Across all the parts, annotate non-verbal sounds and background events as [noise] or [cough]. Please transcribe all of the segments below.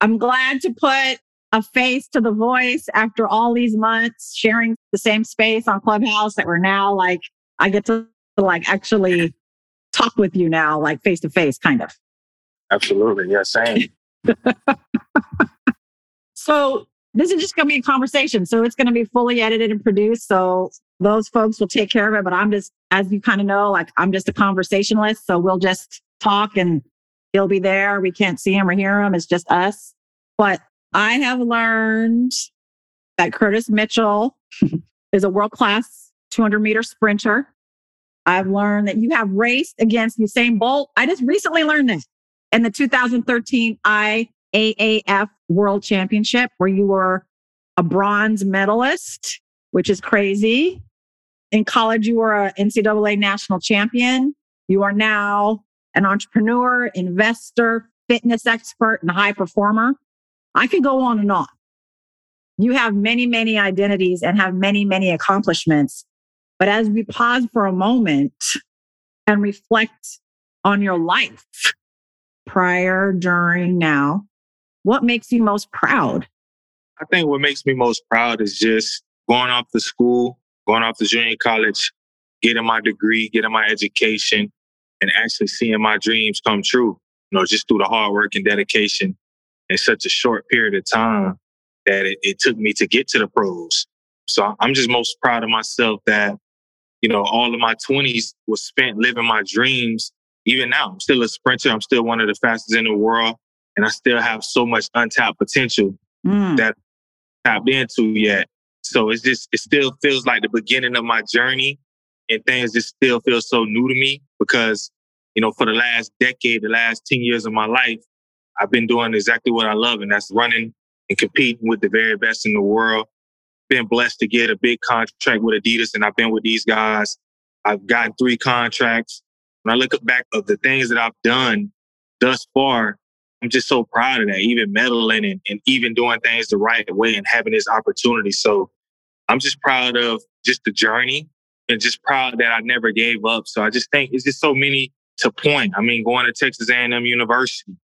I'm glad to put a face to the voice after all these months sharing the same space on Clubhouse that we're now like, I get to like actually talk with you now, like face to face, kind of. Absolutely. Yeah, same. [laughs] so this is just going to be a conversation. So it's going to be fully edited and produced. So those folks will take care of it. But I'm just, as you kind of know, like I'm just a conversationalist. So we'll just talk and he'll be there. We can't see him or hear him. It's just us. But I have learned that Curtis Mitchell [laughs] is a world class 200 meter sprinter. I've learned that you have raced against Usain Bolt. I just recently learned this in the 2013 IAAF World Championship, where you were a bronze medalist, which is crazy. In college, you were an NCAA national champion. You are now an entrepreneur, investor, fitness expert, and high performer. I could go on and on. You have many, many identities and have many, many accomplishments. But as we pause for a moment and reflect on your life prior, during, now, what makes you most proud? I think what makes me most proud is just going off to school, going off to junior college, getting my degree, getting my education, and actually seeing my dreams come true. You know, just through the hard work and dedication in such a short period of time that it, it took me to get to the pros. So I'm just most proud of myself that, you know, all of my 20s was spent living my dreams. Even now, I'm still a sprinter. I'm still one of the fastest in the world. And I still have so much untapped potential mm. that I tapped into yet. So it's just, it still feels like the beginning of my journey. And things just still feel so new to me because, you know, for the last decade, the last 10 years of my life, I've been doing exactly what I love, and that's running and competing with the very best in the world. Been blessed to get a big contract with Adidas, and I've been with these guys. I've gotten three contracts. When I look back of the things that I've done thus far, I'm just so proud of that, even medaling and, and even doing things the right way and having this opportunity. So I'm just proud of just the journey and just proud that I never gave up. So I just think it's just so many to point. I mean, going to Texas A&M University,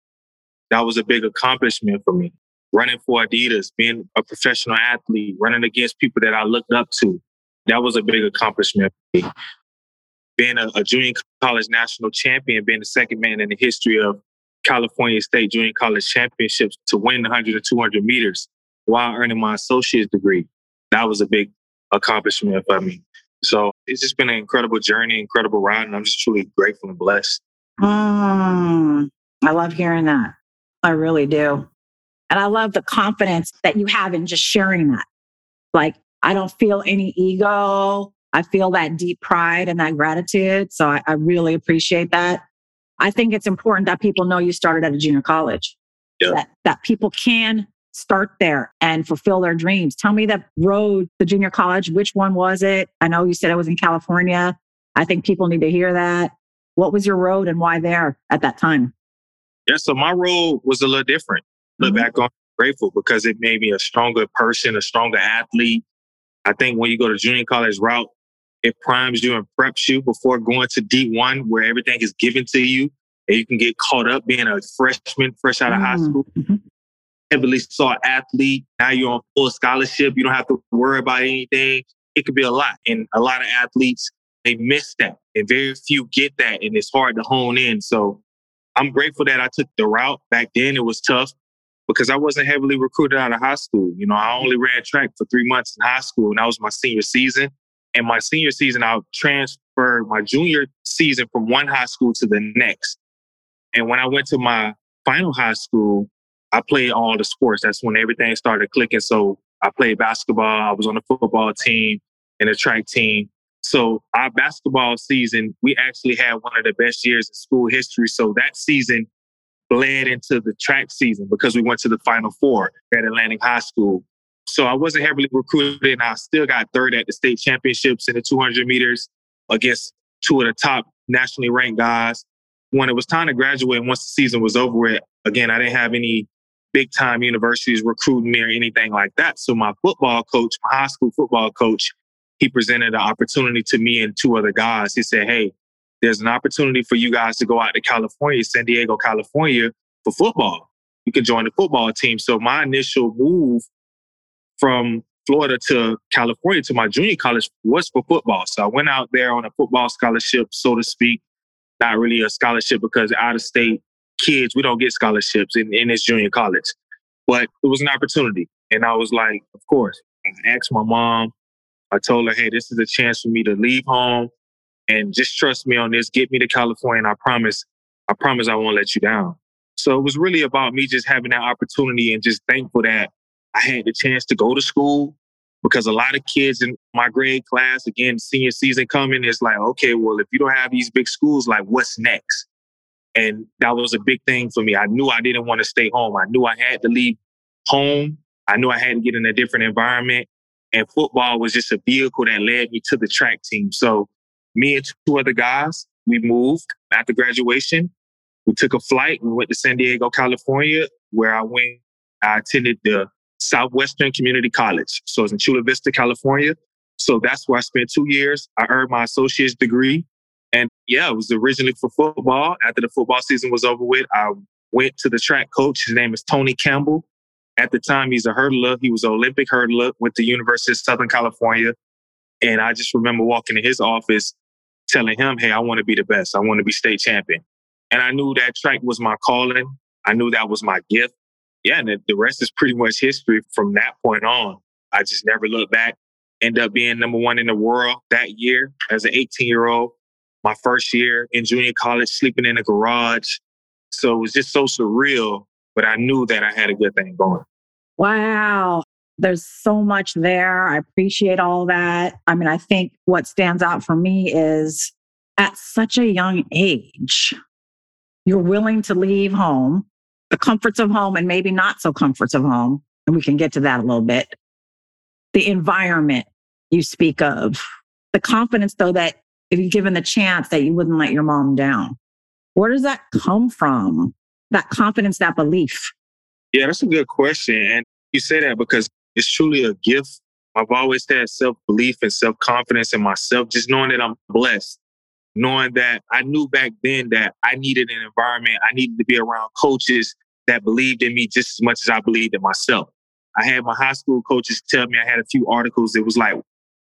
that was a big accomplishment for me. Running for Adidas, being a professional athlete, running against people that I looked up to. That was a big accomplishment for me. Being a, a junior college national champion, being the second man in the history of California State Junior College Championships to win 100 and 200 meters while earning my associate's degree. That was a big accomplishment for me. So it's just been an incredible journey, incredible ride, and I'm just truly grateful and blessed. Mm, I love hearing that. I really do. And I love the confidence that you have in just sharing that. Like, I don't feel any ego. I feel that deep pride and that gratitude. So I, I really appreciate that. I think it's important that people know you started at a junior college, yeah. that, that people can start there and fulfill their dreams. Tell me that road to junior college. Which one was it? I know you said it was in California. I think people need to hear that. What was your road and why there at that time? Yeah, so my role was a little different. Look mm-hmm. back on grateful because it made me a stronger person, a stronger athlete. I think when you go to junior college route, it primes you and preps you before going to D1 where everything is given to you and you can get caught up being a freshman, fresh out of mm-hmm. high school. Heavily sought athlete. Now you're on full scholarship. You don't have to worry about anything. It could be a lot. And a lot of athletes, they miss that. And very few get that. And it's hard to hone in. So I'm grateful that I took the route. Back then it was tough because I wasn't heavily recruited out of high school. You know, I only ran track for three months in high school and that was my senior season. And my senior season, I transferred my junior season from one high school to the next. And when I went to my final high school, I played all the sports. That's when everything started clicking. So I played basketball. I was on the football team and the track team. So our basketball season, we actually had one of the best years in school history. So that season bled into the track season because we went to the Final Four at Atlantic High School. So I wasn't heavily recruited, and I still got third at the state championships in the 200 meters against two of the top nationally ranked guys. When it was time to graduate, once the season was over with, again, I didn't have any big time universities recruiting me or anything like that. So my football coach, my high school football coach, he presented an opportunity to me and two other guys. He said, Hey, there's an opportunity for you guys to go out to California, San Diego, California for football. You can join the football team. So my initial move from Florida to California to my junior college was for football. So I went out there on a football scholarship, so to speak. Not really a scholarship because out of state kids, we don't get scholarships in, in this junior college. But it was an opportunity. And I was like, of course. I asked my mom, I told her, hey, this is a chance for me to leave home and just trust me on this. Get me to California. And I promise, I promise I won't let you down. So it was really about me just having that opportunity and just thankful that I had the chance to go to school because a lot of kids in my grade class, again, senior season coming, is like, okay, well, if you don't have these big schools, like what's next? And that was a big thing for me. I knew I didn't want to stay home. I knew I had to leave home. I knew I had to get in a different environment. And football was just a vehicle that led me to the track team. So me and two other guys, we moved after graduation. We took a flight and went to San Diego, California, where I went. I attended the Southwestern Community College. So it's in Chula Vista, California. So that's where I spent two years. I earned my associate's degree. And yeah, it was originally for football. After the football season was over with, I went to the track coach. His name is Tony Campbell. At the time, he's a hurdler. He was an Olympic hurdler with the University of Southern California. And I just remember walking in his office telling him, Hey, I want to be the best. I want to be state champion. And I knew that track was my calling. I knew that was my gift. Yeah. And the rest is pretty much history from that point on. I just never looked back. End up being number one in the world that year as an 18 year old. My first year in junior college, sleeping in a garage. So it was just so surreal, but I knew that I had a good thing going. Wow. There's so much there. I appreciate all that. I mean, I think what stands out for me is at such a young age, you're willing to leave home, the comforts of home, and maybe not so comforts of home. And we can get to that a little bit. The environment you speak of, the confidence, though, that if you're given the chance, that you wouldn't let your mom down. Where does that come from? That confidence, that belief? Yeah, that's a good question. And you say that because it's truly a gift. I've always had self belief and self confidence in myself, just knowing that I'm blessed, knowing that I knew back then that I needed an environment, I needed to be around coaches that believed in me just as much as I believed in myself. I had my high school coaches tell me I had a few articles. It was like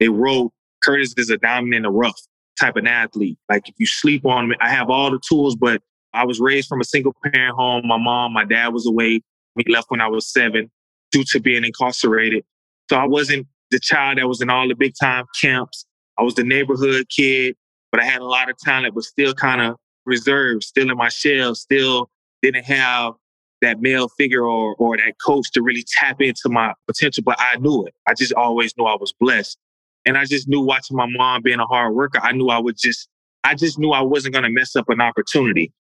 they wrote, Curtis is a diamond in the rough type of athlete. Like if you sleep on me, I have all the tools, but I was raised from a single parent home. My mom, my dad was away. We left when I was seven due to being incarcerated. So I wasn't the child that was in all the big time camps. I was the neighborhood kid, but I had a lot of talent, but still kind of reserved, still in my shell, still didn't have that male figure or, or that coach to really tap into my potential, but I knew it. I just always knew I was blessed. And I just knew watching my mom being a hard worker, I knew I would just, I just knew I wasn't going to mess up an opportunity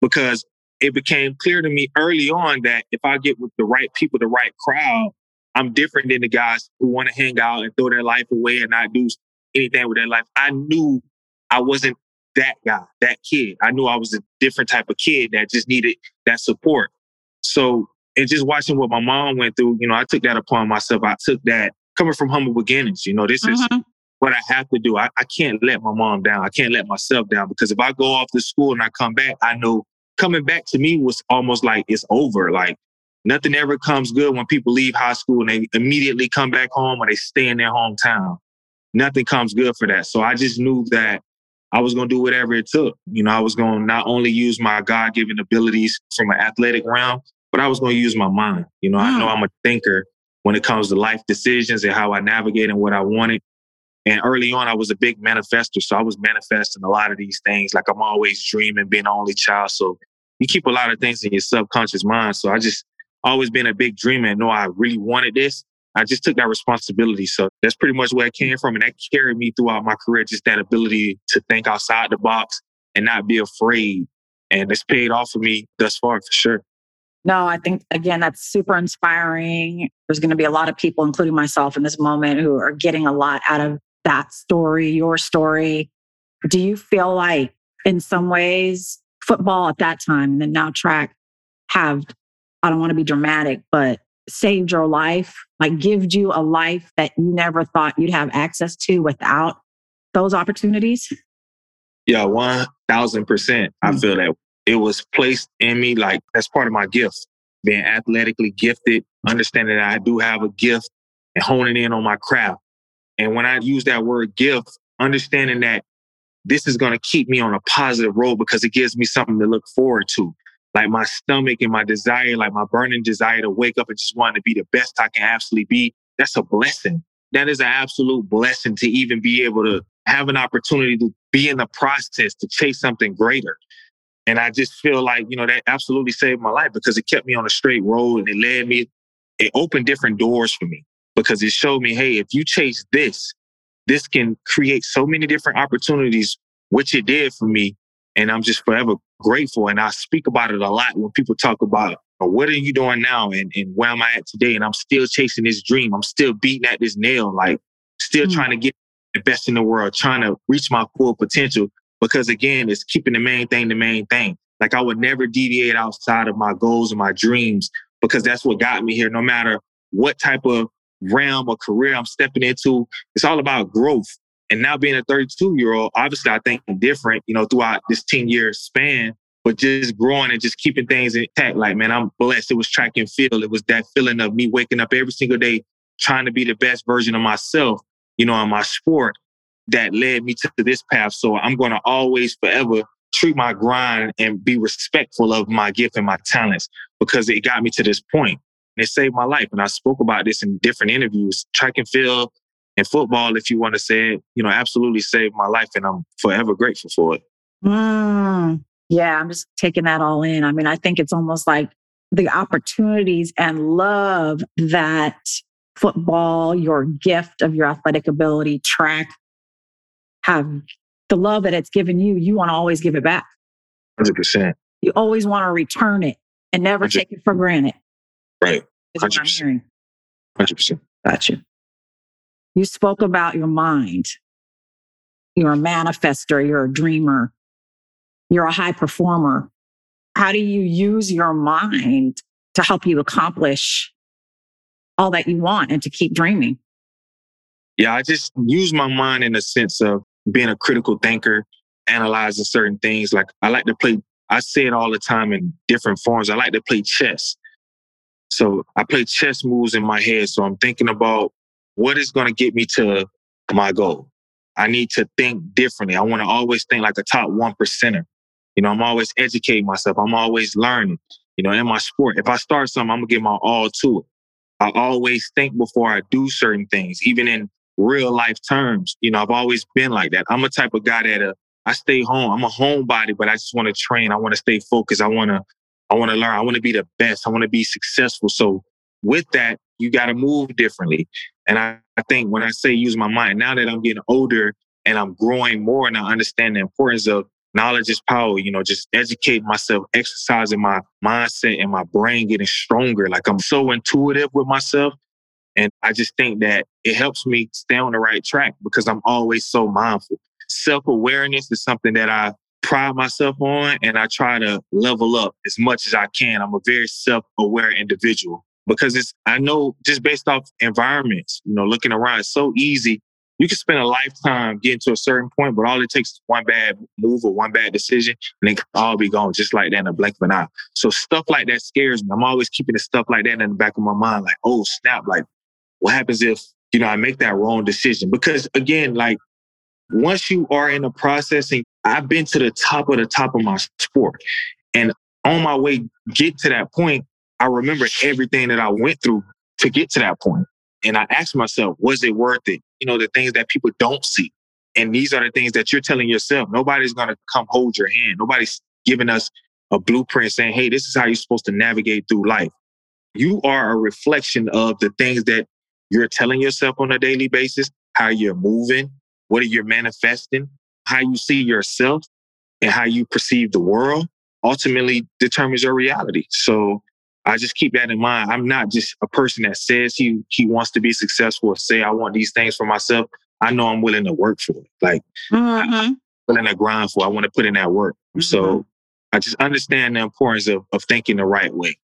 because it became clear to me early on that if I get with the right people, the right crowd, I'm different than the guys who want to hang out and throw their life away and not do anything with their life. I knew I wasn't that guy, that kid. I knew I was a different type of kid that just needed that support. So, and just watching what my mom went through, you know, I took that upon myself. I took that coming from humble beginnings. You know, this is mm-hmm. what I have to do. I, I can't let my mom down. I can't let myself down because if I go off to school and I come back, I know coming back to me was almost like it's over. Like nothing ever comes good when people leave high school and they immediately come back home or they stay in their hometown. Nothing comes good for that. So I just knew that I was going to do whatever it took. You know, I was going to not only use my God given abilities from an athletic realm, but I was going to use my mind. You know, I know I'm a thinker when it comes to life decisions and how I navigate and what I wanted. And early on, I was a big manifester. So I was manifesting a lot of these things. Like I'm always dreaming, being an only child. So you keep a lot of things in your subconscious mind. So I just always been a big dreamer and know I really wanted this. I just took that responsibility. So that's pretty much where it came from. And that carried me throughout my career, just that ability to think outside the box and not be afraid. And it's paid off for me thus far for sure. No, I think, again, that's super inspiring. There's going to be a lot of people, including myself in this moment, who are getting a lot out of that story, your story. Do you feel like, in some ways, football at that time and then now track have, I don't want to be dramatic, but saved your life, like give you a life that you never thought you'd have access to without those opportunities? Yeah, 1000%. Mm-hmm. I mm. feel that it was placed in me like that's part of my gift, being athletically gifted, understanding that I do have a gift and honing in on my craft. And when I use that word gift, understanding that this is going to keep me on a positive road because it gives me something to look forward to like my stomach and my desire, like my burning desire to wake up and just want to be the best I can absolutely be, that's a blessing. That is an absolute blessing to even be able to have an opportunity to be in the process to chase something greater. And I just feel like, you know, that absolutely saved my life because it kept me on a straight road and it led me, it opened different doors for me because it showed me, hey, if you chase this, this can create so many different opportunities, which it did for me. And I'm just forever grateful. And I speak about it a lot when people talk about what are you doing now and, and where am I at today? And I'm still chasing this dream. I'm still beating at this nail, like still mm. trying to get the best in the world, trying to reach my full potential. Because again, it's keeping the main thing the main thing. Like I would never deviate outside of my goals and my dreams because that's what got me here. No matter what type of realm or career I'm stepping into, it's all about growth. And now being a 32 year old, obviously I think different, you know, throughout this 10 year span, but just growing and just keeping things intact. Like, man, I'm blessed. It was track and field. It was that feeling of me waking up every single day, trying to be the best version of myself, you know, in my sport that led me to this path. So I'm going to always forever treat my grind and be respectful of my gift and my talents because it got me to this point. It saved my life. And I spoke about this in different interviews. Track and field and football, if you want to say it, you know, absolutely saved my life, and I'm forever grateful for it. Mm, yeah, I'm just taking that all in. I mean, I think it's almost like the opportunities and love that football, your gift of your athletic ability, track, have the love that it's given you, you want to always give it back. 100%. You always want to return it and never 100. take it for granted. Right. 100%. 100%. Got you. You spoke about your mind. You're a manifester, you're a dreamer, you're a high performer. How do you use your mind to help you accomplish all that you want and to keep dreaming? Yeah, I just use my mind in the sense of being a critical thinker, analyzing certain things. Like I like to play, I say it all the time in different forms. I like to play chess. So I play chess moves in my head. So I'm thinking about what is going to get me to my goal? I need to think differently. I want to always think like a top one percenter. You know, I'm always educating myself. I'm always learning. You know, in my sport, if I start something, I'm gonna give my all to it. I always think before I do certain things, even in real life terms. You know, I've always been like that. I'm a type of guy that uh, I stay home. I'm a homebody, but I just want to train. I want to stay focused. I want to, I want to learn. I want to be the best. I want to be successful. So with that, you got to move differently. And I, I think when I say use my mind, now that I'm getting older and I'm growing more and I understand the importance of knowledge is power, you know, just educate myself, exercising my mindset and my brain getting stronger. Like I'm so intuitive with myself. And I just think that it helps me stay on the right track because I'm always so mindful. Self awareness is something that I pride myself on and I try to level up as much as I can. I'm a very self aware individual because it's I know just based off environments, you know, looking around, it's so easy. You can spend a lifetime getting to a certain point, but all it takes is one bad move or one bad decision, and it can all be gone just like that in a blink of an eye. So stuff like that scares me. I'm always keeping the stuff like that in the back of my mind, like, oh snap, like what happens if, you know, I make that wrong decision? Because again, like once you are in the processing, I've been to the top of the top of my sport. And on my way get to that point, I remember everything that I went through to get to that point. And I asked myself, was it worth it? You know, the things that people don't see. And these are the things that you're telling yourself. Nobody's going to come hold your hand. Nobody's giving us a blueprint saying, hey, this is how you're supposed to navigate through life. You are a reflection of the things that you're telling yourself on a daily basis, how you're moving, what are you manifesting, how you see yourself, and how you perceive the world ultimately determines your reality. So I just keep that in mind. I'm not just a person that says he he wants to be successful or say I want these things for myself. I know I'm willing to work for it. Like mm-hmm. I'm willing to grind for. I want to put in that work. Mm-hmm. So I just understand the importance of, of thinking the right way.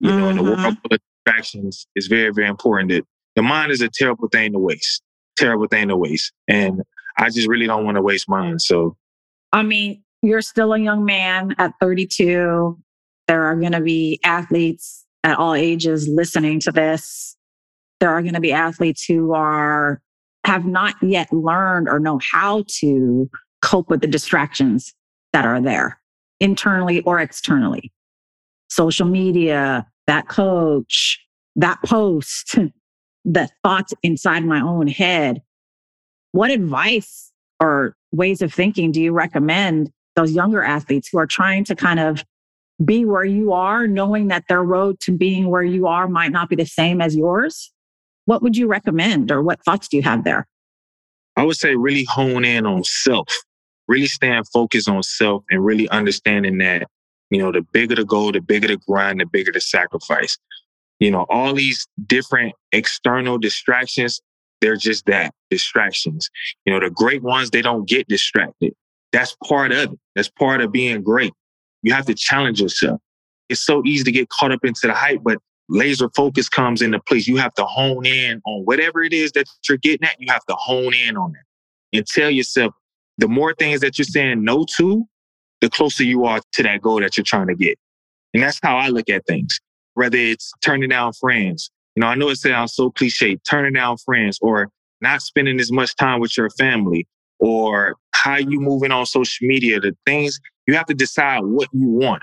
You mm-hmm. know, in the world mm-hmm. of distractions, it's very, very important that the mind is a terrible thing to waste. Terrible thing to waste. And I just really don't want to waste mine. So I mean, you're still a young man at 32. There are going to be athletes at all ages listening to this. There are going to be athletes who are have not yet learned or know how to cope with the distractions that are there internally or externally. Social media, that coach, that post, [laughs] the thoughts inside my own head. What advice or ways of thinking do you recommend those younger athletes who are trying to kind of be where you are, knowing that their road to being where you are might not be the same as yours? What would you recommend or what thoughts do you have there? I would say really hone in on self, really staying focused on self and really understanding that, you know, the bigger the goal, the bigger the grind, the bigger the sacrifice. You know, all these different external distractions, they're just that distractions. You know, the great ones, they don't get distracted. That's part of it. That's part of being great. You have to challenge yourself. It's so easy to get caught up into the hype, but laser focus comes into place. You have to hone in on whatever it is that you're getting at. You have to hone in on it and tell yourself the more things that you're saying no to, the closer you are to that goal that you're trying to get. And that's how I look at things. Whether it's turning down friends, you know, I know it sounds so cliche, turning down friends or not spending as much time with your family or how you moving on social media, the things you have to decide what you want.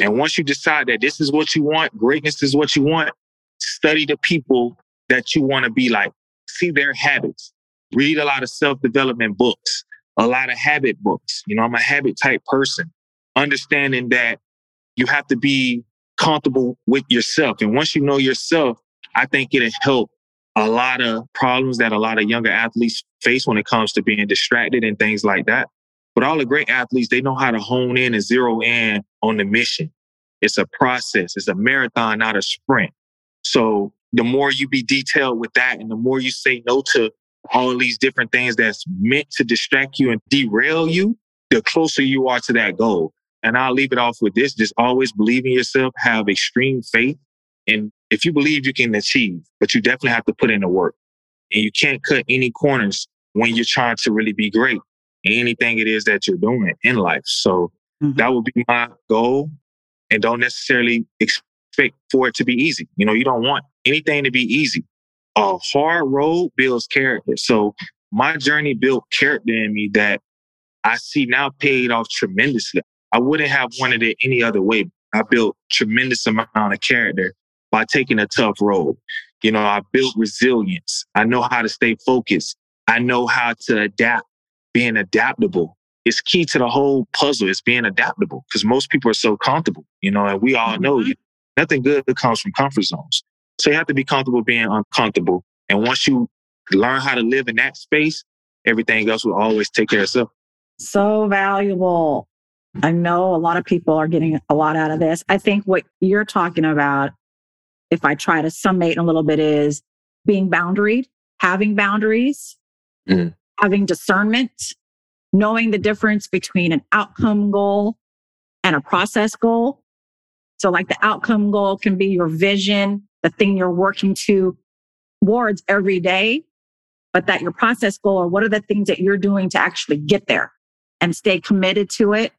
And once you decide that this is what you want, greatness is what you want, study the people that you want to be like. See their habits. Read a lot of self-development books, a lot of habit books. You know, I'm a habit type person. Understanding that you have to be comfortable with yourself. And once you know yourself, I think it'll help a lot of problems that a lot of younger athletes face when it comes to being distracted and things like that. But all the great athletes, they know how to hone in and zero in on the mission. It's a process. It's a marathon, not a sprint. So the more you be detailed with that and the more you say no to all these different things that's meant to distract you and derail you, the closer you are to that goal. And I'll leave it off with this. Just always believe in yourself, have extreme faith. And if you believe you can achieve, but you definitely have to put in the work and you can't cut any corners when you're trying to really be great in anything it is that you're doing in life. So mm-hmm. that would be my goal. And don't necessarily expect for it to be easy. You know, you don't want anything to be easy. A hard road builds character. So my journey built character in me that I see now paid off tremendously. I wouldn't have wanted it any other way. I built tremendous amount of character by taking a tough road. You know, I built resilience. I know how to stay focused. I know how to adapt, being adaptable. It's key to the whole puzzle. It's being adaptable because most people are so comfortable, you know, and we all know mm-hmm. nothing good comes from comfort zones. So you have to be comfortable being uncomfortable. And once you learn how to live in that space, everything else will always take care of itself. So valuable. I know a lot of people are getting a lot out of this. I think what you're talking about if I try to summate a little bit, is being boundaried, having boundaries, mm. having discernment, knowing the difference between an outcome goal and a process goal. So, like the outcome goal can be your vision, the thing you're working to towards every day, but that your process goal or what are the things that you're doing to actually get there and stay committed to it.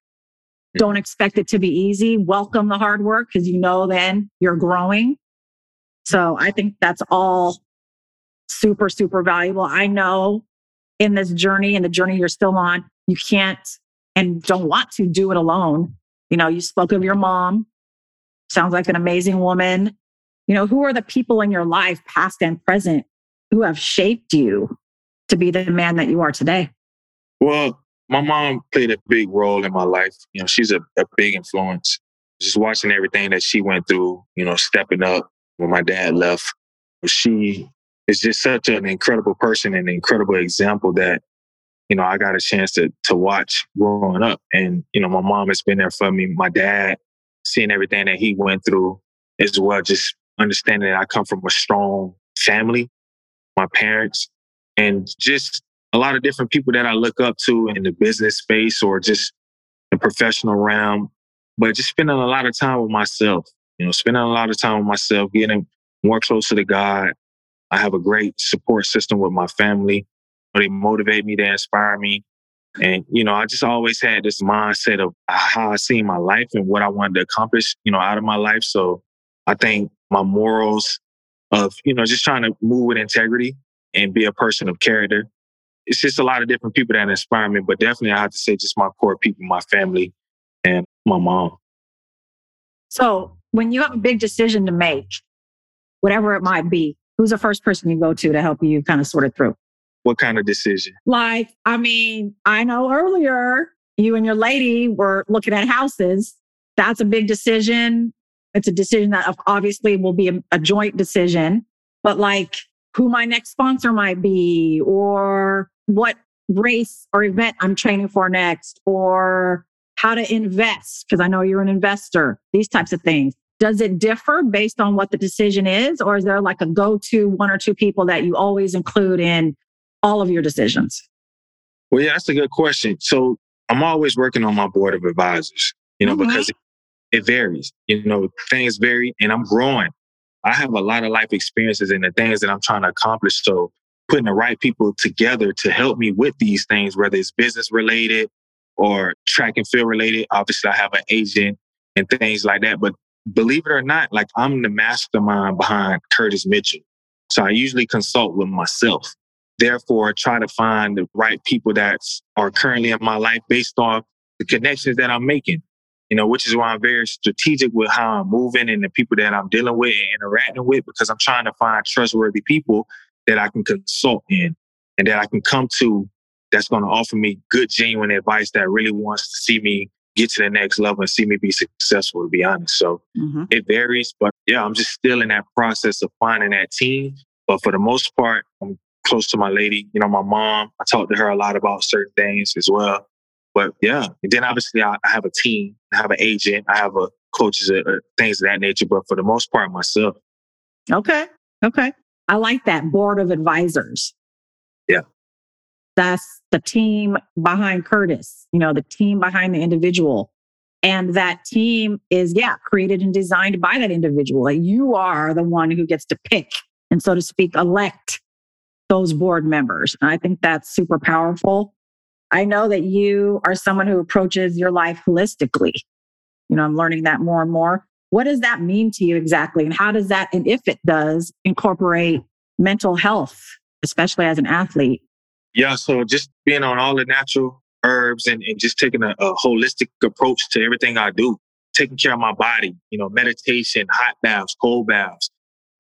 Mm. Don't expect it to be easy. Welcome the hard work because you know then you're growing. So I think that's all super, super valuable. I know in this journey and the journey you're still on, you can't and don't want to do it alone. You know, you spoke of your mom, sounds like an amazing woman. You know, who are the people in your life, past and present, who have shaped you to be the man that you are today? Well, my mom played a big role in my life. You know, she's a, a big influence. Just watching everything that she went through, you know, stepping up when my dad left. She is just such an incredible person and an incredible example that, you know, I got a chance to to watch growing up. And, you know, my mom has been there for me. My dad, seeing everything that he went through as well, just understanding that I come from a strong family, my parents, and just a lot of different people that I look up to in the business space or just the professional realm, but just spending a lot of time with myself, you know, spending a lot of time with myself, getting more closer to God. I have a great support system with my family. They motivate me, they inspire me. And, you know, I just always had this mindset of how I see my life and what I wanted to accomplish, you know, out of my life. So I think my morals of, you know, just trying to move with integrity and be a person of character it's just a lot of different people that inspire me. But definitely, I have to say, just my core people, my family, and my mom. So, when you have a big decision to make, whatever it might be, who's the first person you go to to help you kind of sort it through? What kind of decision? Like, I mean, I know earlier you and your lady were looking at houses. That's a big decision. It's a decision that obviously will be a, a joint decision. But like, who my next sponsor might be, or what race or event I'm training for next, or how to invest, because I know you're an investor, these types of things. Does it differ based on what the decision is, or is there like a go to one or two people that you always include in all of your decisions? Well, yeah, that's a good question. So I'm always working on my board of advisors, you know, mm-hmm. because it, it varies. You know, things vary and I'm growing. I have a lot of life experiences and the things that I'm trying to accomplish. So putting the right people together to help me with these things, whether it's business related or track and field related. Obviously, I have an agent and things like that. But believe it or not, like I'm the mastermind behind Curtis Mitchell. So I usually consult with myself. Therefore, try to find the right people that are currently in my life based off the connections that I'm making you know, which is why I'm very strategic with how I'm moving and the people that I'm dealing with and interacting with because I'm trying to find trustworthy people that I can consult in and that I can come to that's going to offer me good, genuine advice that really wants to see me get to the next level and see me be successful, to be honest. So mm-hmm. it varies, but yeah, I'm just still in that process of finding that team. But for the most part, I'm close to my lady, you know, my mom. I talk to her a lot about certain things as well. But yeah, and then obviously I, I have a team, I have an agent, I have a coaches, uh, uh, things of that nature. But for the most part, myself. Okay. Okay. I like that board of advisors. Yeah. That's the team behind Curtis, you know, the team behind the individual. And that team is, yeah, created and designed by that individual. Like you are the one who gets to pick and, so to speak, elect those board members. And I think that's super powerful. I know that you are someone who approaches your life holistically. You know, I'm learning that more and more. What does that mean to you exactly? And how does that, and if it does, incorporate mental health, especially as an athlete? Yeah. So just being on all the natural herbs and, and just taking a, a holistic approach to everything I do, taking care of my body, you know, meditation, hot baths, cold baths,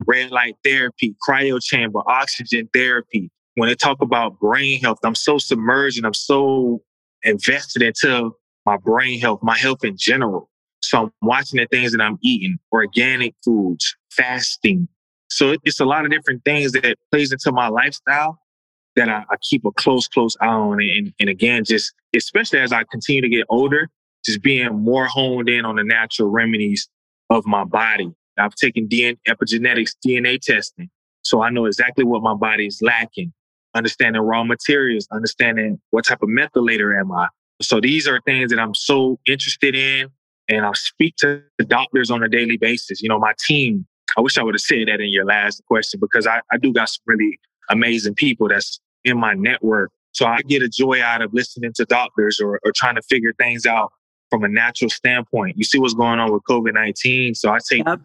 red light therapy, cryo chamber, oxygen therapy, when they talk about brain health, I'm so submerged and I'm so invested into my brain health, my health in general. So I'm watching the things that I'm eating, organic foods, fasting. So it's a lot of different things that plays into my lifestyle that I, I keep a close, close eye on. And, and again, just especially as I continue to get older, just being more honed in on the natural remedies of my body. I've taken DNA, epigenetics, DNA testing. So I know exactly what my body is lacking understanding raw materials, understanding what type of methylator am I. So these are things that I'm so interested in. And I speak to the doctors on a daily basis. You know, my team, I wish I would have said that in your last question because I, I do got some really amazing people that's in my network. So I get a joy out of listening to doctors or, or trying to figure things out from a natural standpoint. You see what's going on with COVID 19. So I take yep.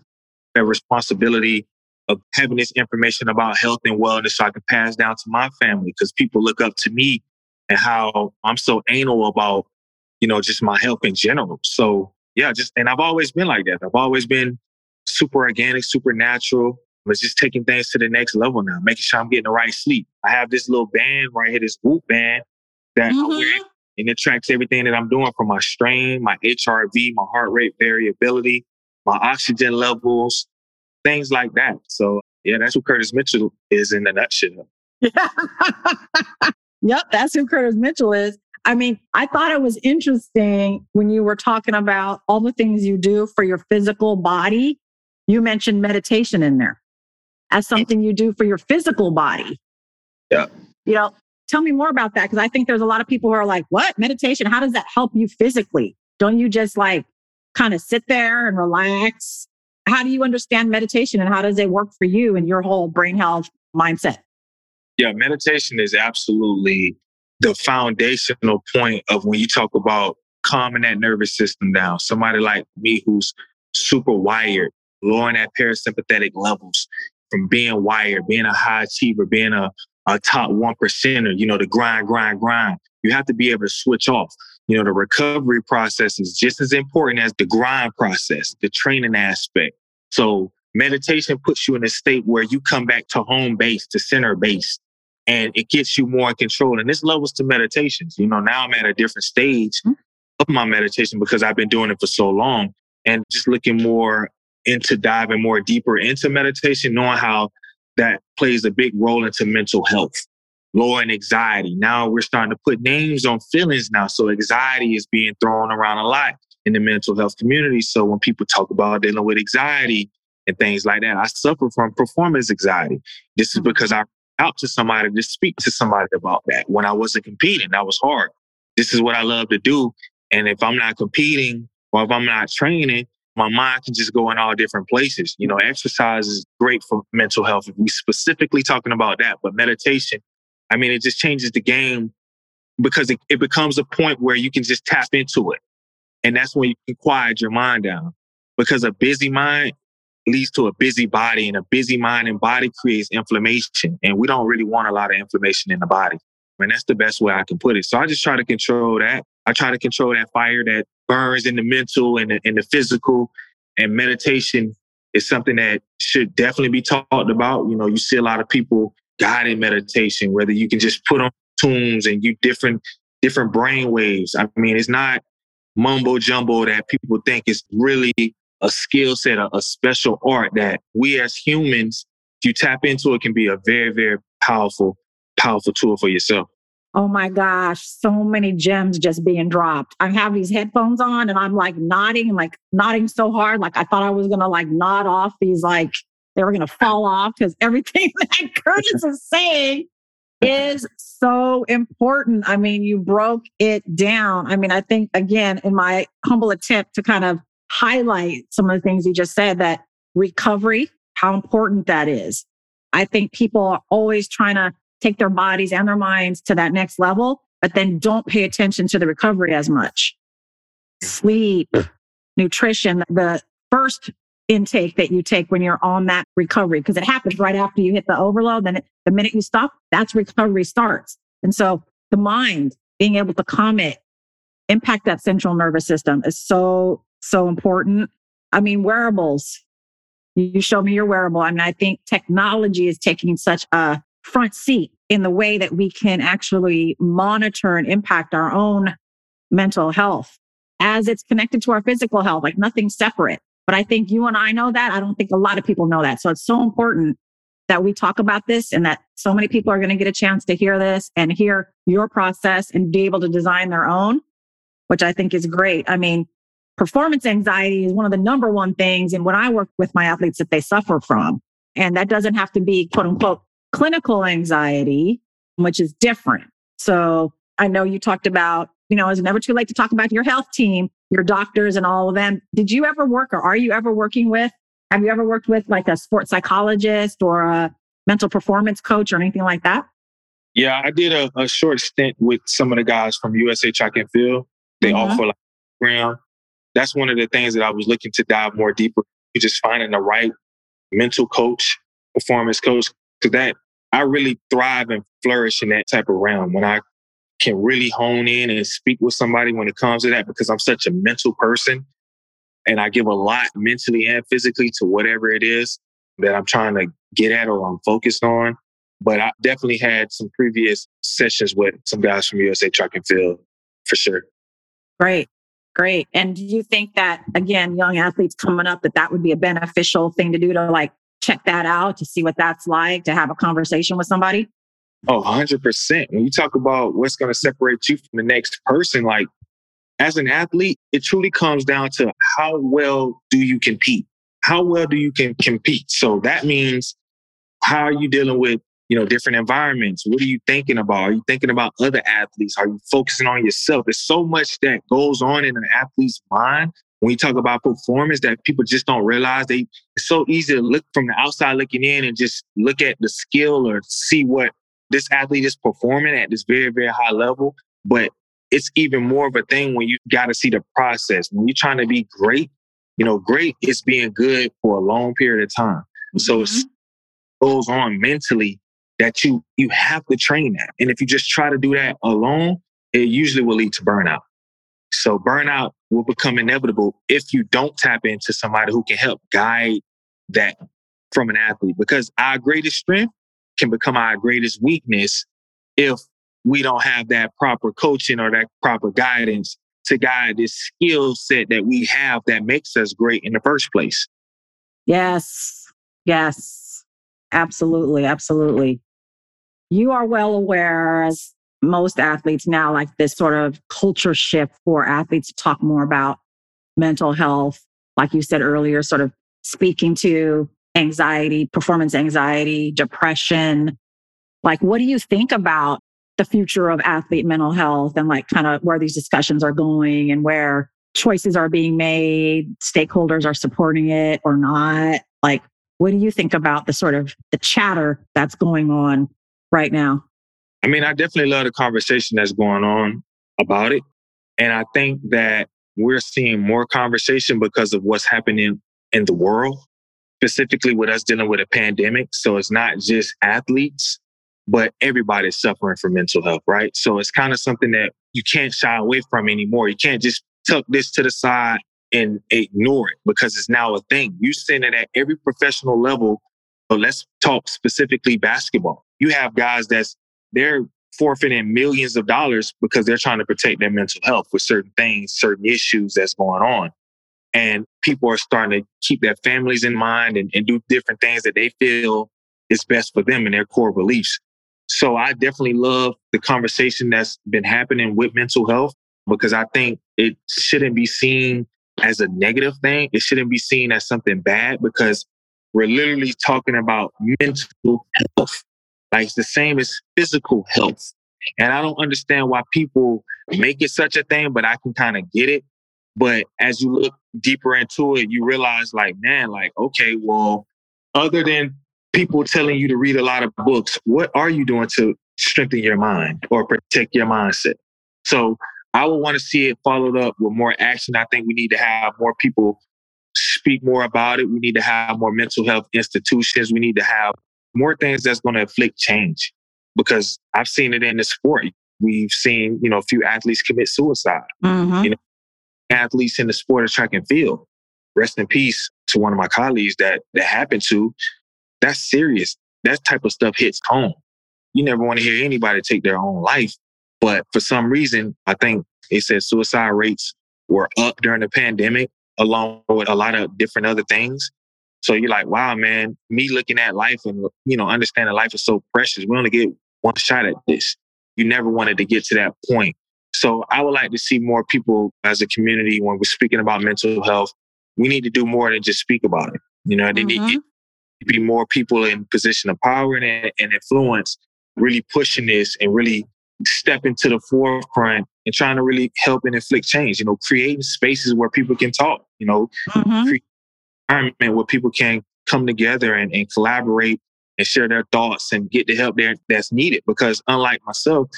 that responsibility of having this information about health and wellness so I can pass down to my family because people look up to me and how I'm so anal about, you know, just my health in general. So yeah, just and I've always been like that. I've always been super organic, super natural. But just taking things to the next level now, making sure I'm getting the right sleep. I have this little band right here, this Whoop band that mm-hmm. I wear, mm-hmm. and it tracks everything that I'm doing from my strain, my HRV, my heart rate variability, my oxygen levels, things like that. So yeah, that's who Curtis Mitchell is in a nutshell. [laughs] Yeah. yep, that's who Curtis Mitchell is. I mean, I thought it was interesting when you were talking about all the things you do for your physical body. You mentioned meditation in there as something you do for your physical body. Yeah. You know, tell me more about that because I think there's a lot of people who are like, what? Meditation? How does that help you physically? Don't you just like kind of sit there and relax? How do you understand meditation and how does it work for you and your whole brain health mindset? Yeah, meditation is absolutely the foundational point of when you talk about calming that nervous system down. Somebody like me who's super wired, lowering that parasympathetic levels from being wired, being a high achiever, being a, a top one percenter, you know, the grind, grind, grind. You have to be able to switch off. You know, the recovery process is just as important as the grind process, the training aspect. So meditation puts you in a state where you come back to home base, to center base, and it gets you more in control. And this levels to meditations. You know, now I'm at a different stage mm-hmm. of my meditation because I've been doing it for so long and just looking more into diving more deeper into meditation, knowing how that plays a big role into mental health, lowering anxiety. Now we're starting to put names on feelings now. So anxiety is being thrown around a lot in the mental health community. So when people talk about dealing with anxiety and things like that, I suffer from performance anxiety. This is because mm-hmm. I out to somebody to speak to somebody about that. When I wasn't competing, that was hard. This is what I love to do. And if I'm not competing or if I'm not training, my mind can just go in all different places. You know, exercise is great for mental health. If we specifically talking about that, but meditation, I mean, it just changes the game because it, it becomes a point where you can just tap into it. And that's when you can quiet your mind down because a busy mind leads to a busy body and a busy mind and body creates inflammation. And we don't really want a lot of inflammation in the body. And that's the best way I can put it. So I just try to control that. I try to control that fire that burns in the mental and the, and the physical. And meditation is something that should definitely be talked about. You know, you see a lot of people guiding meditation, whether you can just put on tunes and you different different brain waves. I mean, it's not mumbo jumbo that people think is really a skill set, a, a special art that we as humans, if you tap into it, can be a very, very powerful, powerful tool for yourself. Oh my gosh, so many gems just being dropped. I have these headphones on and I'm like nodding, like nodding so hard. Like I thought I was gonna like nod off these, like they were gonna fall off because everything [laughs] that Curtis is saying is so important. I mean, you broke it down. I mean, I think again, in my humble attempt to kind of highlight some of the things you just said that recovery, how important that is. I think people are always trying to take their bodies and their minds to that next level, but then don't pay attention to the recovery as much. Sleep, nutrition, the first intake that you take when you're on that recovery, because it happens right after you hit the overload. Then the minute you stop, that's recovery starts. And so the mind being able to it, impact that central nervous system is so so important. I mean, wearables. You show me your wearable. I mean, I think technology is taking such a front seat in the way that we can actually monitor and impact our own mental health as it's connected to our physical health, like nothing separate. But I think you and I know that. I don't think a lot of people know that. So it's so important that we talk about this and that so many people are going to get a chance to hear this and hear your process and be able to design their own, which I think is great. I mean, performance anxiety is one of the number one things. And when I work with my athletes that they suffer from, and that doesn't have to be quote unquote clinical anxiety, which is different. So I know you talked about, you know, it's never too late to talk about your health team, your doctors and all of them. Did you ever work or are you ever working with, have you ever worked with like a sports psychologist or a mental performance coach or anything like that? Yeah, I did a, a short stint with some of the guys from USA Track and Field. They mm-hmm. offer like program that's one of the things that I was looking to dive more deeper. You Just finding the right mental coach performance coach because that I really thrive and flourish in that type of realm when I can really hone in and speak with somebody when it comes to that because I'm such a mental person and I give a lot mentally and physically to whatever it is that I'm trying to get at or I'm focused on. But I definitely had some previous sessions with some guys from USA Track and Field for sure. Great. Great. And do you think that, again, young athletes coming up, that that would be a beneficial thing to do to like check that out, to see what that's like, to have a conversation with somebody? Oh, 100%. When you talk about what's going to separate you from the next person, like as an athlete, it truly comes down to how well do you compete? How well do you can compete? So that means how are you dealing with, you know, different environments? What are you thinking about? Are you thinking about other athletes? Are you focusing on yourself? There's so much that goes on in an athlete's mind when you talk about performance that people just don't realize they it's so easy to look from the outside looking in and just look at the skill or see what this athlete is performing at this very, very high level. But it's even more of a thing when you got to see the process. When you're trying to be great, you know, great is being good for a long period of time. Mm-hmm. So it goes on mentally that you you have to train that. And if you just try to do that alone, it usually will lead to burnout. So burnout will become inevitable if you don't tap into somebody who can help guide that from an athlete because our greatest strength can become our greatest weakness if we don't have that proper coaching or that proper guidance to guide this skill set that we have that makes us great in the first place. Yes. Yes. Absolutely. Absolutely. You are well aware, as most athletes now, like this sort of culture shift for athletes to talk more about mental health. Like you said earlier, sort of speaking to anxiety, performance anxiety, depression. Like, what do you think about the future of athlete mental health and like kind of where these discussions are going and where choices are being made, stakeholders are supporting it or not? Like, what do you think about the sort of the chatter that's going on right now? I mean, I definitely love the conversation that's going on about it. And I think that we're seeing more conversation because of what's happening in the world specifically with us dealing with a pandemic. So it's not just athletes, but everybody's suffering from mental health, right? So it's kind of something that you can't shy away from anymore. You can't just tuck this to the side and ignore it because it's now a thing. You're seeing it at every professional level. But let's talk specifically basketball. You have guys that's they're forfeiting millions of dollars because they're trying to protect their mental health with certain things, certain issues that's going on and people are starting to keep their families in mind and, and do different things that they feel is best for them and their core beliefs. So I definitely love the conversation that's been happening with mental health because I think it shouldn't be seen as a negative thing. It shouldn't be seen as something bad because we're literally talking about mental health. Like it's the same as physical health. And I don't understand why people make it such a thing, but I can kind of get it but as you look deeper into it, you realize like, man, like, okay, well, other than people telling you to read a lot of books, what are you doing to strengthen your mind or protect your mindset? So I would want to see it followed up with more action. I think we need to have more people speak more about it. We need to have more mental health institutions. We need to have more things that's going to afflict change because I've seen it in the sport. We've seen, you know, a few athletes commit suicide. Mm-hmm. You know, athletes in the sport of track and field. Rest in peace to one of my colleagues that that happened to. That's serious. That type of stuff hits home. You never want to hear anybody take their own life. But for some reason, I think it said suicide rates were up during the pandemic, along with a lot of different other things. So you're like, wow, man, me looking at life and, you know, understanding life is so precious. We only get one shot at this. You never wanted to get to that point so I would like to see more people as a community when we're speaking about mental health. We need to do more than just speak about it. You know, there mm-hmm. need to be more people in position of power and, and influence really pushing this and really step into the forefront and trying to really help and inflict change. You know, creating spaces where people can talk. You know, mm-hmm. create environment where people can come together and, and collaborate and share their thoughts and get the help there that's needed. Because unlike myself,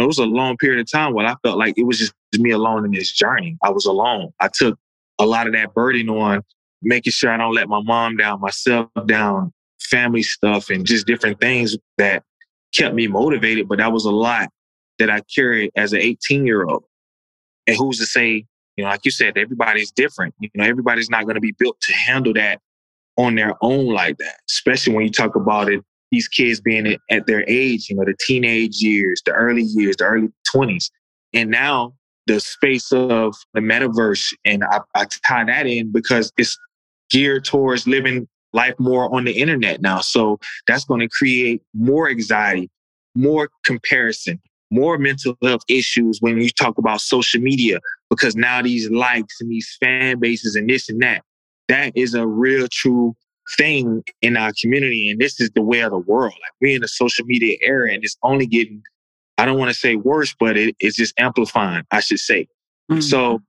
know, it was a long period of time where I felt like it was just me alone in this journey. I was alone. I took a lot of that burden on making sure I don't let my mom down, myself down, family stuff and just different things that kept me motivated. But that was a lot that I carried as an 18 year old. And who's to say, you know, like you said, everybody's different. You know, everybody's not going to be built to handle that on their own like that, especially when you talk about it, these kids being at their age, you know, the teenage years, the early years, the early 20s. And now the space of the metaverse, and I, I tie that in because it's geared towards living life more on the internet now. So that's going to create more anxiety, more comparison, more mental health issues when you talk about social media, because now these likes and these fan bases and this and that, that is a real true thing in our community. And this is the way of the world. Like we're in a social media era and it's only getting, I don't want to say worse, but it, it's just amplifying, I should say. Mm-hmm. So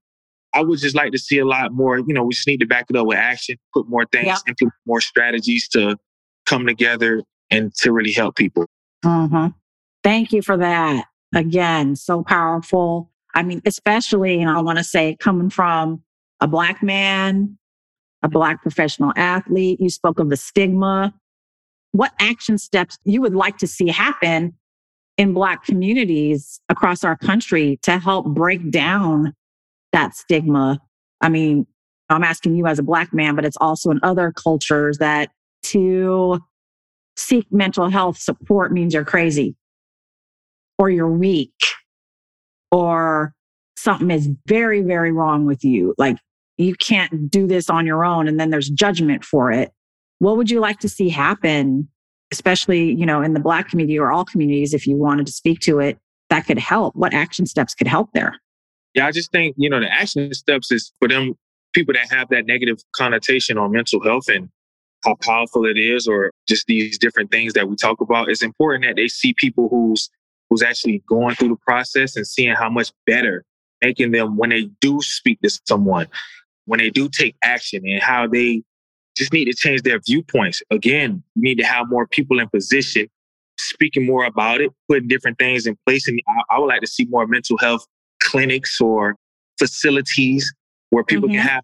I would just like to see a lot more, you know, we just need to back it up with action, put more things, yeah. implement more strategies to come together and to really help people. Mm-hmm. Thank you for that. Again, so powerful. I mean, especially, and I want to say coming from a black man, a black professional athlete, you spoke of the stigma. What action steps you would like to see happen in black communities across our country to help break down that stigma. I mean, I'm asking you as a black man, but it's also in other cultures that to seek mental health support means you're crazy or you're weak or something is very, very wrong with you. Like you can't do this on your own. And then there's judgment for it. What would you like to see happen, especially, you know, in the black community or all communities, if you wanted to speak to it, that could help? What action steps could help there? Yeah, I just think, you know, the action steps is for them people that have that negative connotation on mental health and how powerful it is, or just these different things that we talk about. It's important that they see people who's who's actually going through the process and seeing how much better making them when they do speak to someone, when they do take action and how they just need to change their viewpoints. Again, you need to have more people in position speaking more about it, putting different things in place. And I, I would like to see more mental health clinics or facilities where people mm-hmm. can have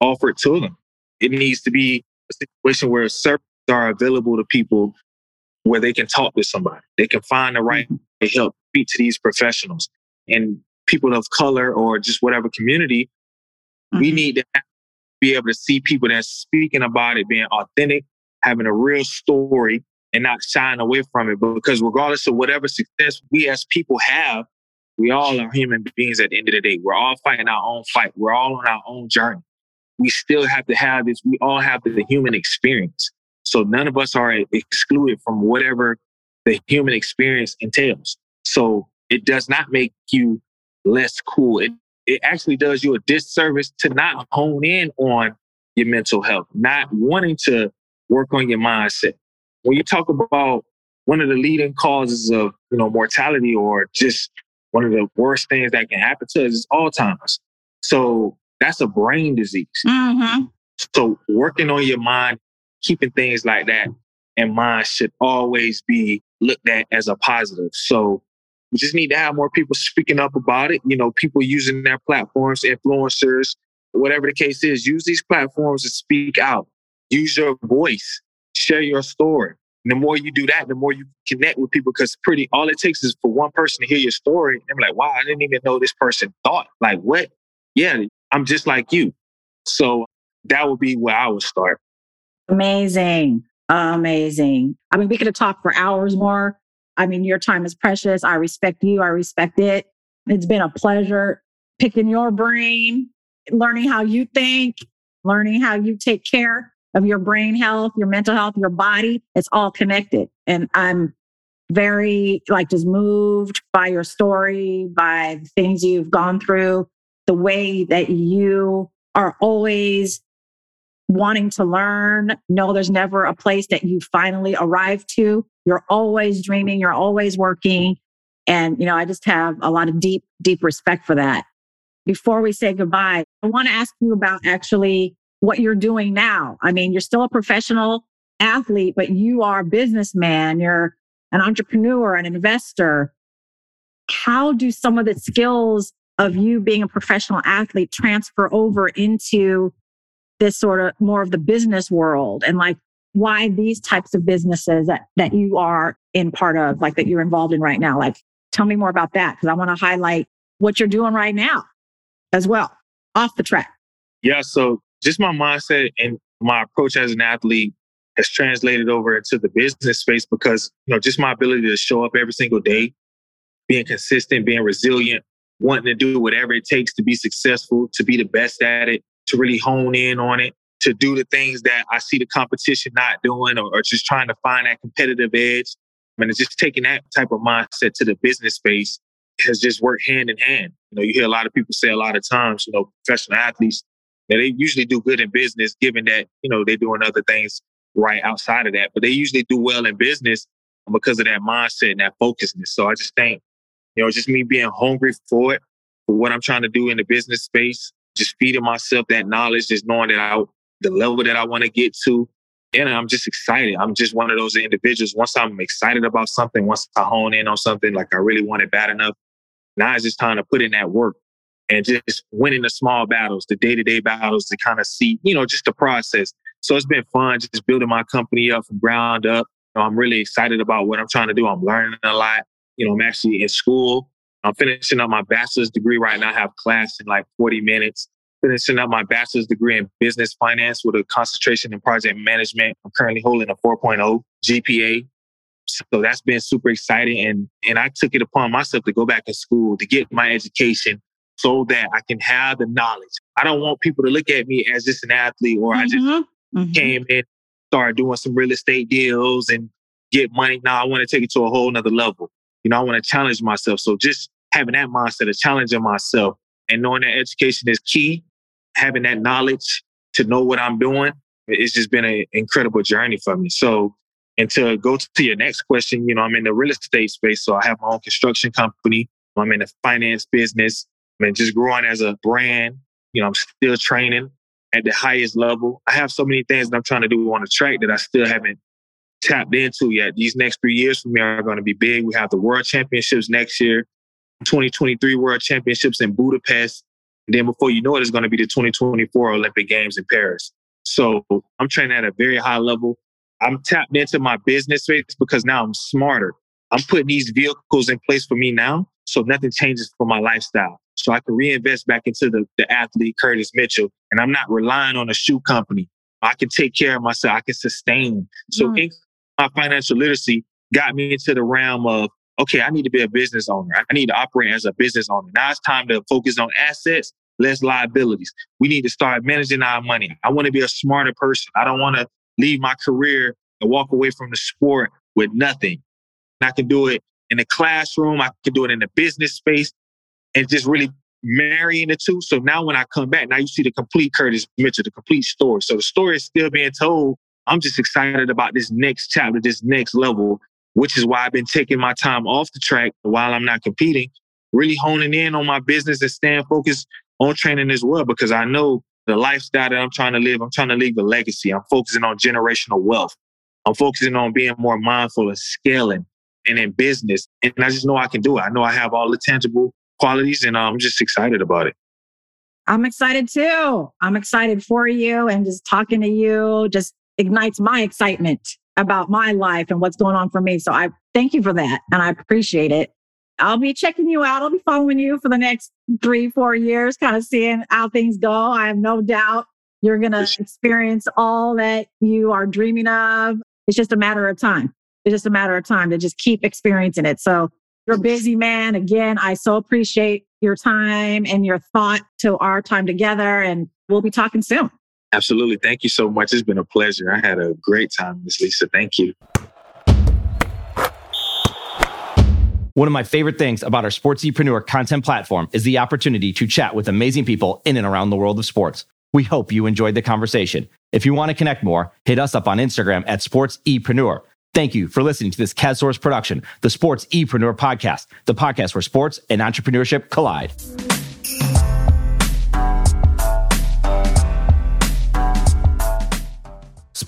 offered to them. It needs to be a situation where services are available to people where they can talk to somebody. They can find the right mm-hmm. help, speak to these professionals. And people of color or just whatever community, mm-hmm. we need to be able to see people that's speaking about it, being authentic, having a real story, and not shying away from it. Because regardless of whatever success we as people have, we all are human beings at the end of the day. We're all fighting our own fight. We're all on our own journey. We still have to have this. We all have the human experience. So none of us are excluded from whatever the human experience entails. So it does not make you less cool. It, it actually does you a disservice to not hone in on your mental health, not wanting to work on your mindset. When you talk about one of the leading causes of, you know, mortality or just one of the worst things that can happen to us is Alzheimer's. So that's a brain disease. Mm-hmm. So working on your mind, keeping things like that in mind should always be looked at as a positive. So we just need to have more people speaking up about it. You know, people using their platforms, influencers, whatever the case is, use these platforms to speak out. Use your voice, share your story. And the more you do that, the more you connect with people because pretty all it takes is for one person to hear your story and be like, wow, I didn't even know this person thought. Like, what? Yeah, I'm just like you. So that would be where I would start. Amazing. Amazing. I mean, we could have talked for hours more. I mean, your time is precious. I respect you. I respect it. It's been a pleasure picking your brain, learning how you think, learning how you take care of your brain health, your mental health, your body. It's all connected. And I'm very like just moved by your story, by the things you've gone through, the way that you are always wanting to learn. No, there's never a place that you finally arrive to. You're always dreaming, you're always working. And, you know, I just have a lot of deep, deep respect for that. Before we say goodbye, I want to ask you about actually what you're doing now. I mean, you're still a professional athlete, but you are a businessman, you're an entrepreneur, an investor. How do some of the skills of you being a professional athlete transfer over into this sort of more of the business world? And like, why these types of businesses that, that you are in part of, like that you're involved in right now. Like, tell me more about that because I want to highlight what you're doing right now as well, off the track. Yeah. So just my mindset and my approach as an athlete has translated over into the business space because, you know, just my ability to show up every single day, being consistent, being resilient, wanting to do whatever it takes to be successful, to be the best at it, to really hone in on it, to do the things that I see the competition not doing or, or just trying to find that competitive edge. I mean, it's just taking that type of mindset to the business space has just worked hand in hand. You know, you hear a lot of people say a lot of times, you know, professional athletes, that they usually do good in business, given that, you know, they're doing other things right outside of that, but they usually do well in business because of that mindset and that focusness. So I just think, you know, just me being hungry for it, for what I'm trying to do in the business space, just feeding myself that knowledge, just knowing that I, the level that I want to get to. And I'm just excited. I'm just one of those individuals. Once I'm excited about something, once I hone in on something, like I really want it bad enough, now it's just time to put in that work and just winning the small battles, the day to day battles to kind of see, you know, just the process. So it's been fun just building my company up from ground up. You know, I'm really excited about what I'm trying to do. I'm learning a lot. You know, I'm actually in school. I'm finishing up my bachelor's degree right now. I have class in like 40 minutes. Finishing up my bachelor's degree in business finance with a concentration in project management. I'm currently holding a 4.0 GPA. So that's been super exciting. And, and I took it upon myself to go back to school to get my education so that I can have the knowledge. I don't want people to look at me as just an athlete or mm-hmm. I just mm-hmm. mm-hmm. came in, started doing some real estate deals and get money. Now I want to take it to a whole nother level. You know, I want to challenge myself. So just having that mindset of challenging myself and knowing that education is key, having that knowledge to know what I'm doing, it's just been an incredible journey for me. So, and to go to your next question, you know, I'm in the real estate space. So I have my own construction company. I'm in the finance business man, just growing as a brand. You know, I'm still training at the highest level. I have so many things that I'm trying to do on the track that I still haven't tapped into yet. These next three years for me are going to be big. We have the World Championships next year, 2023 World Championships in Budapest. And then before you know it, it's going to be the 2024 Olympic Games in Paris. So I'm training at a very high level. I'm tapped into my business space because now I'm smarter. I'm putting these vehicles in place for me now. So nothing changes for my lifestyle so I can reinvest back into the, the athlete, Curtis Mitchell. And I'm not relying on a shoe company. I can take care of myself. I can sustain. So mm. My financial literacy got me into the realm of, okay, I need to be a business owner. I need to operate as a business owner. Now it's time to focus on assets, less liabilities. We need to start managing our money. I want to be a smarter person. I don't want to leave my career and walk away from the sport with nothing. I can do it in the classroom. I can do it in the business space and just really marrying the two. So now when I come back, now you see the complete Curtis Mitchell, the complete story. So the story is still being told. I'm just excited about this next chapter, this next level, which is why I've been taking my time off the track while I'm not competing, really honing in on my business and staying focused on training as well, because I know the lifestyle that I'm trying to live, I'm trying to leave a legacy. I'm focusing on generational wealth. I'm focusing on being more mindful of scaling and in business. And I just know I can do it. I know I have all the tangible qualities, and I'm just excited about it. I'm excited too. I'm excited for you, and just talking to you just ignites my excitement about my life and what's going on for me. So I thank you for that, and I appreciate it. I'll be checking you out. I'll be following you for the next three, four years, kind of seeing how things go. I have no doubt you're going to experience all that you are dreaming of. It's just a matter of time. It's just a matter of time to just keep experiencing it. So you're a busy man. Again, I so appreciate your time and your thought to our time together. And we'll be talking soon. Absolutely. Thank you so much. It's been a pleasure. I had a great time, Miss Lisa. Thank you. One of my favorite things about our Sportsepreneur content platform is the opportunity to chat with amazing people in and around the world of sports. We hope you enjoyed the conversation. If you want to connect more, hit us up on Instagram at sportsepreneur Thank you for listening to this CADSource production, the Sports Epreneur Podcast, the podcast where sports and entrepreneurship collide.